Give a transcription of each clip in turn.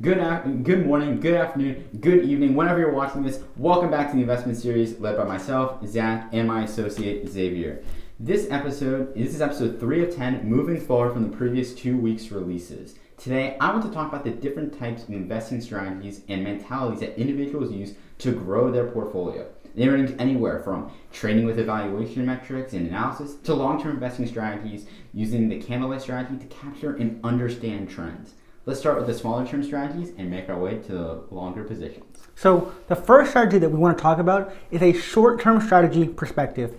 Good, af- good morning, good afternoon, good evening, whenever you're watching this. Welcome back to the investment series led by myself, Zach, and my associate Xavier. This episode, this is episode 3 of 10, moving forward from the previous two weeks' releases. Today, I want to talk about the different types of investing strategies and mentalities that individuals use to grow their portfolio. They range anywhere from training with evaluation metrics and analysis to long term investing strategies using the candlelight strategy to capture and understand trends. Let's start with the smaller term strategies and make our way to the longer positions. So, the first strategy that we want to talk about is a short term strategy perspective.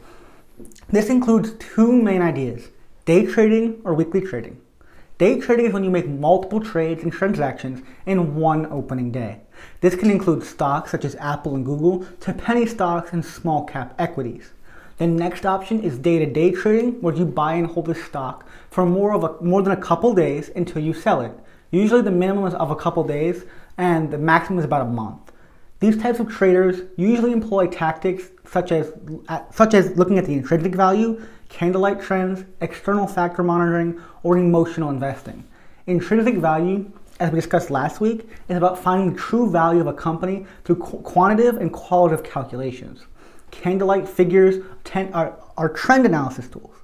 This includes two main ideas day trading or weekly trading. Day trading is when you make multiple trades and transactions in one opening day. This can include stocks such as Apple and Google to penny stocks and small cap equities. The next option is day-to-day trading where you buy and hold a stock for more of a, more than a couple days until you sell it. Usually the minimum is of a couple days and the maximum is about a month. These types of traders usually employ tactics such as, uh, such as looking at the intrinsic value, candlelight trends, external factor monitoring, or emotional investing. Intrinsic value, as we discussed last week, is about finding the true value of a company through quantitative and qualitative calculations. Candlelight figures are, are trend analysis tools.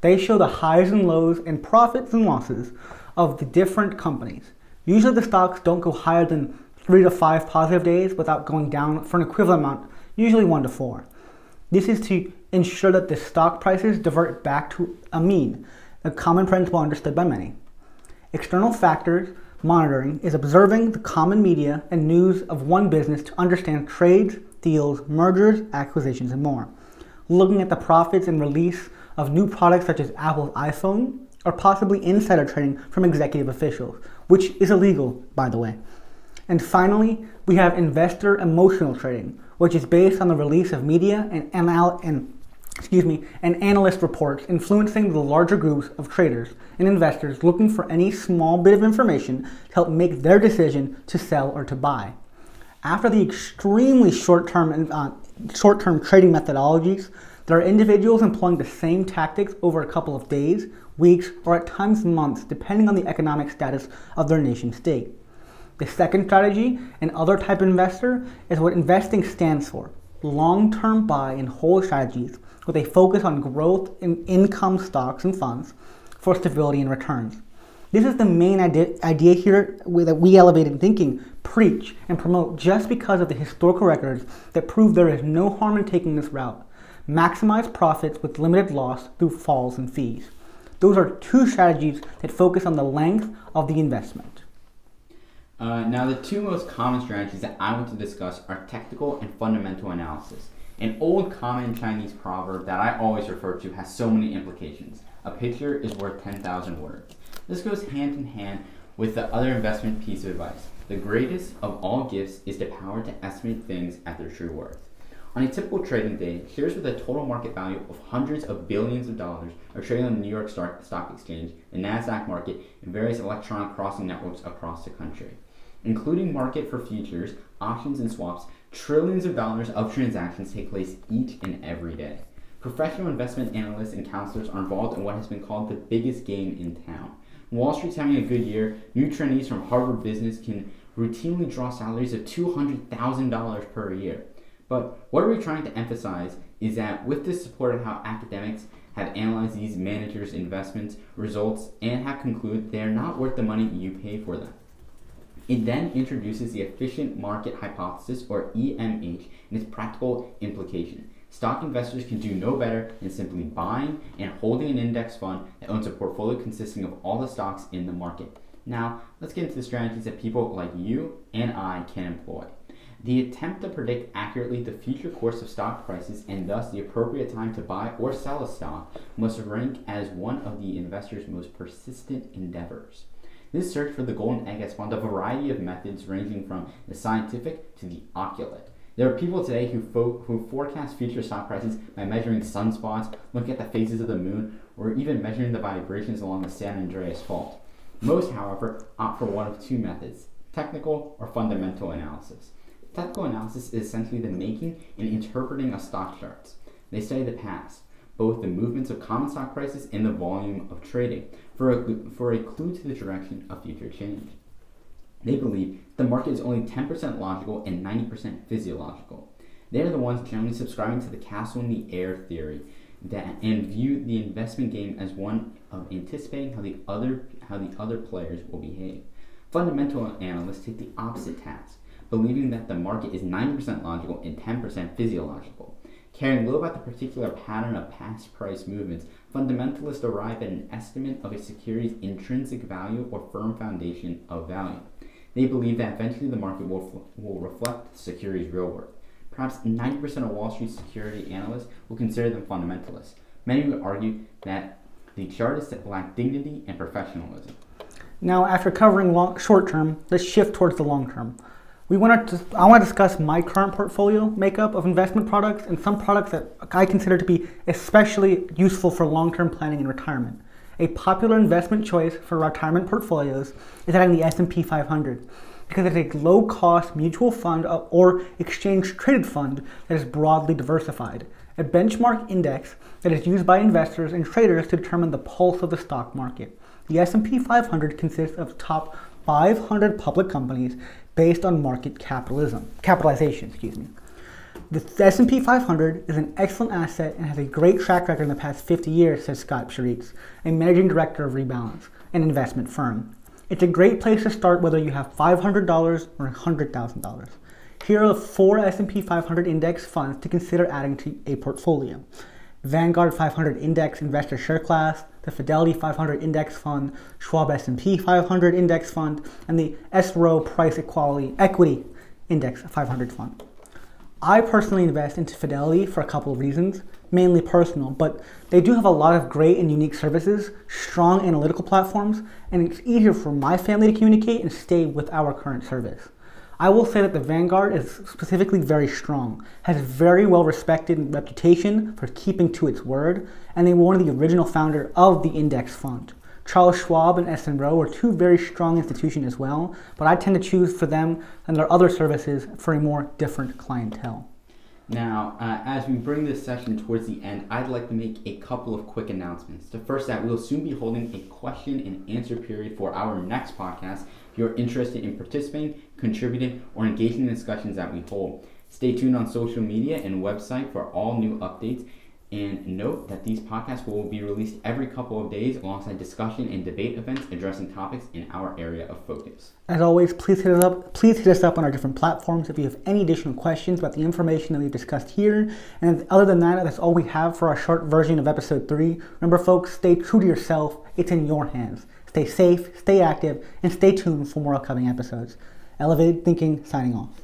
They show the highs and lows and profits and losses of the different companies. Usually the stocks don't go higher than three to five positive days without going down for an equivalent amount, usually one to four. This is to ensure that the stock prices divert back to a mean, a common principle understood by many. External factors monitoring is observing the common media and news of one business to understand trades, deals, mergers, acquisitions, and more. Looking at the profits and release of new products such as Apple's iPhone, or possibly insider trading from executive officials, which is illegal, by the way. And finally, we have investor emotional trading, which is based on the release of media and, and excuse me, and analyst reports influencing the larger groups of traders and investors looking for any small bit of information to help make their decision to sell or to buy. After the extremely short-term uh, short-term trading methodologies, there are individuals employing the same tactics over a couple of days, weeks, or at times months, depending on the economic status of their nation state. The second strategy, an other type of investor, is what investing stands for long term buy and hold strategies with a focus on growth in income stocks and funds for stability and returns. This is the main idea, idea here that we elevated thinking preach and promote just because of the historical records that prove there is no harm in taking this route. Maximize profits with limited loss through falls and fees. Those are two strategies that focus on the length of the investment. Uh, now, the two most common strategies that I want to discuss are technical and fundamental analysis. An old common Chinese proverb that I always refer to has so many implications. A picture is worth 10,000 words. This goes hand in hand with the other investment piece of advice. The greatest of all gifts is the power to estimate things at their true worth. On a typical trading day, shares with a total market value of hundreds of billions of dollars are traded on the New York Stock Exchange, the NASDAQ market, and various electronic crossing networks across the country. Including market for futures, options, and swaps, trillions of dollars of transactions take place each and every day. Professional investment analysts and counselors are involved in what has been called the biggest game in town. Wall Street's having a good year. New trainees from Harvard Business can routinely draw salaries of $200,000 per year. But what are we trying to emphasize is that with this support of how academics have analyzed these managers' investments results and have concluded they are not worth the money you pay for them. It then introduces the efficient market hypothesis, or EMH, and its practical implication. Stock investors can do no better than simply buying and holding an index fund that owns a portfolio consisting of all the stocks in the market. Now, let's get into the strategies that people like you and I can employ. The attempt to predict accurately the future course of stock prices and thus the appropriate time to buy or sell a stock must rank as one of the investor's most persistent endeavors. This search for the golden egg has spawned a variety of methods ranging from the scientific to the occult. There are people today who, fo- who forecast future stock prices by measuring sunspots, looking at the phases of the moon, or even measuring the vibrations along the San Andreas Fault. Most, however, opt for one of two methods technical or fundamental analysis. Technical analysis is essentially the making and interpreting of stock charts. They study the past, both the movements of common stock prices and the volume of trading, for a, for a clue to the direction of future change. They believe the market is only 10% logical and 90% physiological. They are the ones generally subscribing to the castle in the air theory that and view the investment game as one of anticipating how the other how the other players will behave. Fundamental analysts take the opposite task, believing that the market is 90% logical and 10% physiological. Caring little about the particular pattern of past price movements, fundamentalists arrive at an estimate of a security's intrinsic value or firm foundation of value. They believe that eventually the market will, will reflect the security's real worth. Perhaps 90% of Wall Street security analysts will consider them fundamentalists. Many would argue that the chartists lack dignity and professionalism. Now, after covering long, short term, let's shift towards the long term. We want to, I want to discuss my current portfolio makeup of investment products and some products that I consider to be especially useful for long term planning and retirement. A popular investment choice for retirement portfolios is having the S&P 500 because it's a low cost mutual fund uh, or exchange traded fund that is broadly diversified, a benchmark index that is used by investors and traders to determine the pulse of the stock market. The S&P 500 consists of top 500 public companies based on market capitalism, capitalization, excuse me. The S&P 500 is an excellent asset and has a great track record in the past 50 years, says Scott Pshirtz, a managing director of Rebalance, an investment firm. It's a great place to start whether you have $500 or $100,000. Here are four S&P 500 index funds to consider adding to a portfolio. Vanguard 500 Index Investor Share Class, the Fidelity 500 Index Fund, Schwab S&P 500 Index Fund, and the S. Price Equality Equity Index 500 Fund. I personally invest into Fidelity for a couple of reasons, mainly personal, but they do have a lot of great and unique services, strong analytical platforms, and it's easier for my family to communicate and stay with our current service. I will say that the Vanguard is specifically very strong, has very well respected reputation for keeping to its word, and they were one of the original founder of the index fund. Charles Schwab and S. Rowe are two very strong institutions as well, but I tend to choose for them and their other services for a more different clientele. Now, uh, as we bring this session towards the end, I'd like to make a couple of quick announcements. The first, that we'll soon be holding a question and answer period for our next podcast. You're interested in participating, contributing, or engaging in discussions that we hold, stay tuned on social media and website for all new updates. And note that these podcasts will be released every couple of days alongside discussion and debate events addressing topics in our area of focus. As always, please hit us up. Please hit us up on our different platforms if you have any additional questions about the information that we've discussed here. And other than that, that's all we have for our short version of episode three. Remember, folks, stay true to yourself. It's in your hands. Stay safe, stay active, and stay tuned for more upcoming episodes. Elevated Thinking signing off.